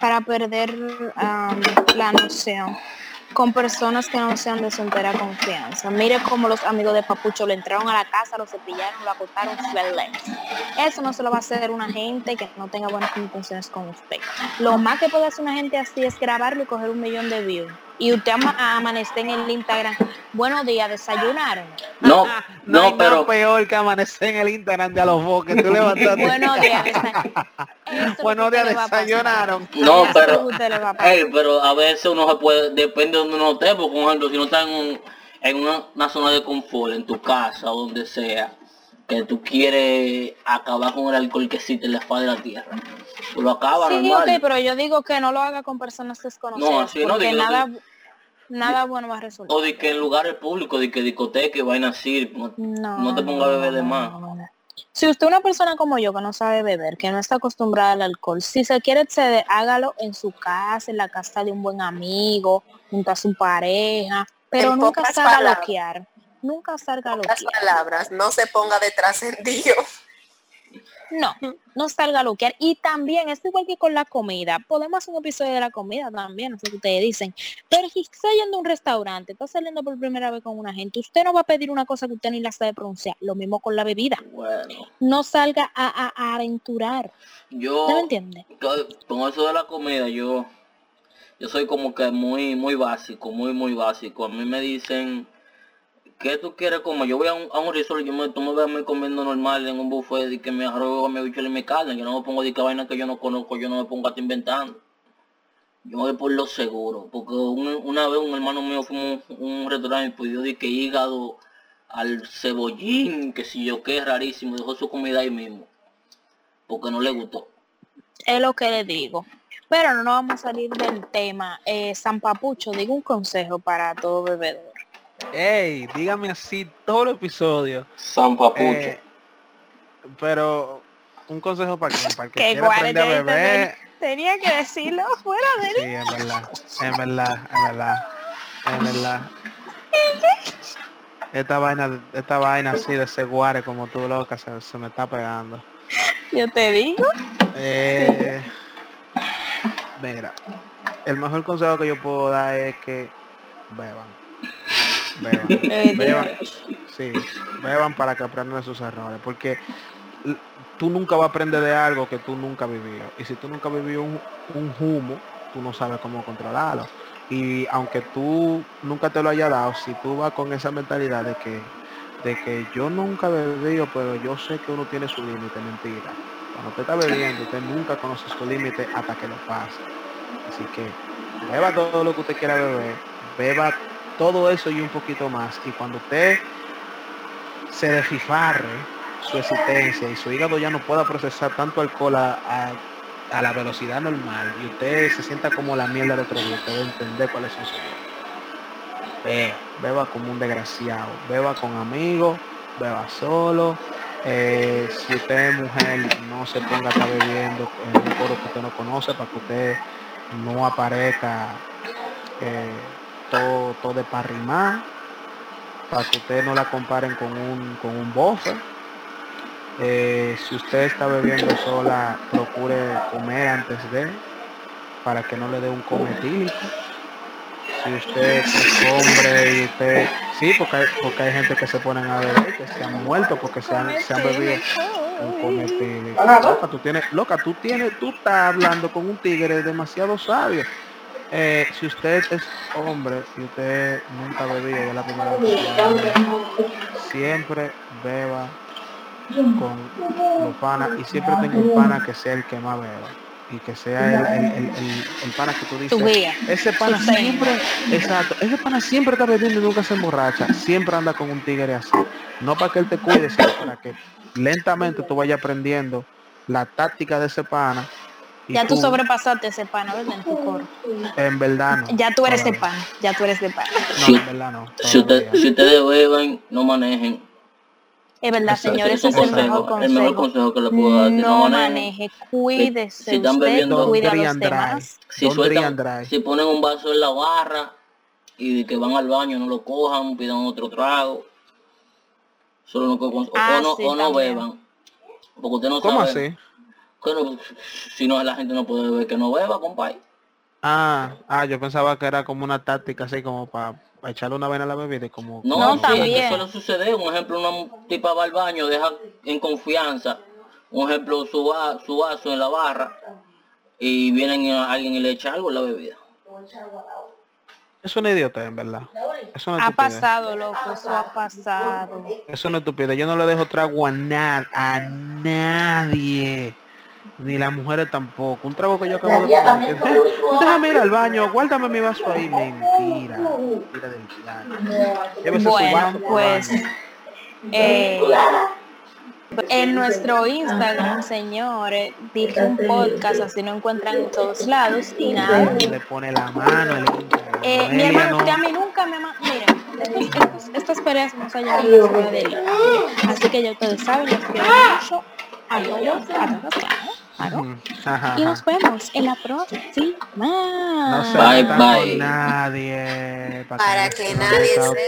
para perder am, la noción con personas que no sean de su entera confianza. Mire cómo los amigos de Papucho le entraron a la casa, lo cepillaron, lo acotaron. Eso no se lo va a hacer una gente que no tenga buenas intenciones con usted. Lo más que puede hacer una gente así es grabarlo y coger un millón de views. Y usted ama- a amanecer en el Instagram. Buenos días, desayunaron. No, <laughs> Ah, no, no, hay nada pero peor que amanecer en el Instagram de a los boques. Tú levantaste. Buenos días, <laughs> desayunaron. Buenos días, desayunaron. No, pero, usted le va a pasar. ey, pero a veces uno se puede, depende de donde uno esté, porque por ejemplo, si no está en, un- en una, una zona de confort, en tu casa o donde sea, que tú quieres acabar con el alcohol que existe en la faz de la tierra, tú lo acabas Sí, normal. ok, pero yo digo que no lo haga con personas desconocidas, No, así no, porque digo, nada, nada bueno va a resultar. O de que en lugares públicos, de que discoteca y vaina así, no, No, no te pongas a beber de más. no, no. Si usted es una persona como yo que no sabe beber, que no está acostumbrada al alcohol, si se quiere exceder, hágalo en su casa, en la casa de un buen amigo, junto a su pareja, pero En nunca salga a loquear. Nunca salga a Las palabras, no se ponga de trascendido. No, no salga a loquear. Y también, es igual que con la comida. Podemos hacer un episodio de la comida también, no sé qué ustedes dicen. Pero si está yendo a un restaurante, está saliendo por primera vez con una gente, usted no va a pedir una cosa que usted ni la sabe pronunciar. Lo mismo con la bebida. Bueno, No salga a, a- a aventurar. yo... ¿Usted me entiende? Co- con eso de la comida yo yo soy como que muy muy básico muy muy básico a mí me dicen ¿qué tú quieres comer? yo voy a un, a un resort yo me, tú me a mí comiendo normal en un buffet y que me arrojo mi bicho y mi carne yo no me pongo de que vaina que yo no conozco yo no me pongo a estar inventando yo me voy por lo seguro porque un- una vez un hermano mío fuimos a un, restaurante y pidió de que hígado al cebollín que si yo qué rarísimo dejó su comida ahí mismo porque no le gustó Es lo que le digo. Pero no vamos a salir del tema. Eh, San Papucho, digo un consejo para todo bebedor. Ey, dígame así todo el episodio. San Papucho Eh, pero un consejo para quién, para el que Que quiera aprender a beber. Tenía que decirlo fuera de Sí, en verdad, en verdad, en verdad, en verdad. Esta vaina, esta vaina así de seguare como tú loca se, se me está pegando. Yo te digo. Eh, mira, el mejor consejo que yo puedo dar es que beban. Beban. <laughs> Eh, beban. Sí, beban para que aprendan de sus errores. Porque tú nunca vas a aprender de algo que tú nunca vivido. Y si tú nunca vivido un, un humo, tú no sabes cómo controlarlo. Y aunque tú nunca te lo haya dado, si tú vas con esa mentalidad de que, de que yo nunca bebido, pero yo sé que uno tiene su límite, mentira. Cuando usted está bebiendo, usted nunca conoce su límite hasta que lo pasa. Así que beba todo lo que usted quiera beber, beba todo eso y un poquito más. Y cuando usted se desfifarre su existencia y su hígado ya no pueda procesar tanto alcohol a, a, la velocidad normal y usted se sienta como la mierda de otro día, usted debe entender cuáles son sus Beba, beba como un desgraciado, beba con amigos, beba solo. Eh, si usted es mujer, no se ponga a estar bebiendo en un coro que usted no conoce para que usted no aparezca eh, todo, todo de parrimar, para que usted no la comparen con un, con un bofe. Eh, si usted está bebiendo sola, procure comer antes de, para que no le dé un cometílico. Si usted es hombre y usted, sí, porque hay, porque hay gente que se ponen a beber que se han muerto porque se han, se han bebido un. Loca, tú tienes, loca, tú tienes, tú estás hablando con un tigre demasiado sabio. Eh, si usted es hombre y usted nunca bebido, es la primera vez siempre beba con los panas. Y siempre tengo un pana que sea el que más beba y que sea el, el, el, pana que tú dices. Ese pana siempre exacto ese pana siempre está bebiendo y nunca se emborracha. Siempre anda con un tigre así. No para que él te cuide sino para que lentamente tú vayas aprendiendo la táctica de ese pana ya tú, sobrepasaste ese pana, ¿verdad? En tu coro. En verdad no. Ya tú eres de pana, ya tú eres de pana. No, en verdad no. Si, usted, si ustedes beban, no manejen. Es verdad, señores, ese es el mejor consejo. El mejor consejo que le puedo dar. No, no maneje, cuídese. Si, están bebiendo, cuide a los demás. Si, sueltan, si ponen un vaso en la barra y que van al baño no lo cojan, pidan otro trago. Solo no, o, ah, no, o no beban. Porque usted no ¿Cómo sabe. así? Si no la gente no puede beber que no beba, compadre. Ah, ah, yo pensaba que era como una táctica así como para echarle una vena a la bebida como no, no sí, también. suele suceder. Un ejemplo una tipa va al baño deja en confianza. Un ejemplo su, su vaso en la barra y viene alguien y le echa algo en la bebida. Es una idiota en verdad. Es ha pasado loco eso ha pasado. Es una estupidez. Yo no le dejo trago a, a nadie ni las mujeres tampoco. Un trago que yo acabo de poner. Déjame ir al baño, guárdame mi vaso ahí. Mentira. Mentira del Bueno, pues eh, en nuestro Instagram, señores, dije un podcast, así no encuentran en todos lados y nada. Le pone la mano. Eh, mi hermano, usted a mí nunca me Miren, estas peleas no se hallan de Así que ya ustedes saben, les quiero mucho a todos, a todos, y nos vemos en la próxima. No se bye, bye. nadie. Para, que, nadie se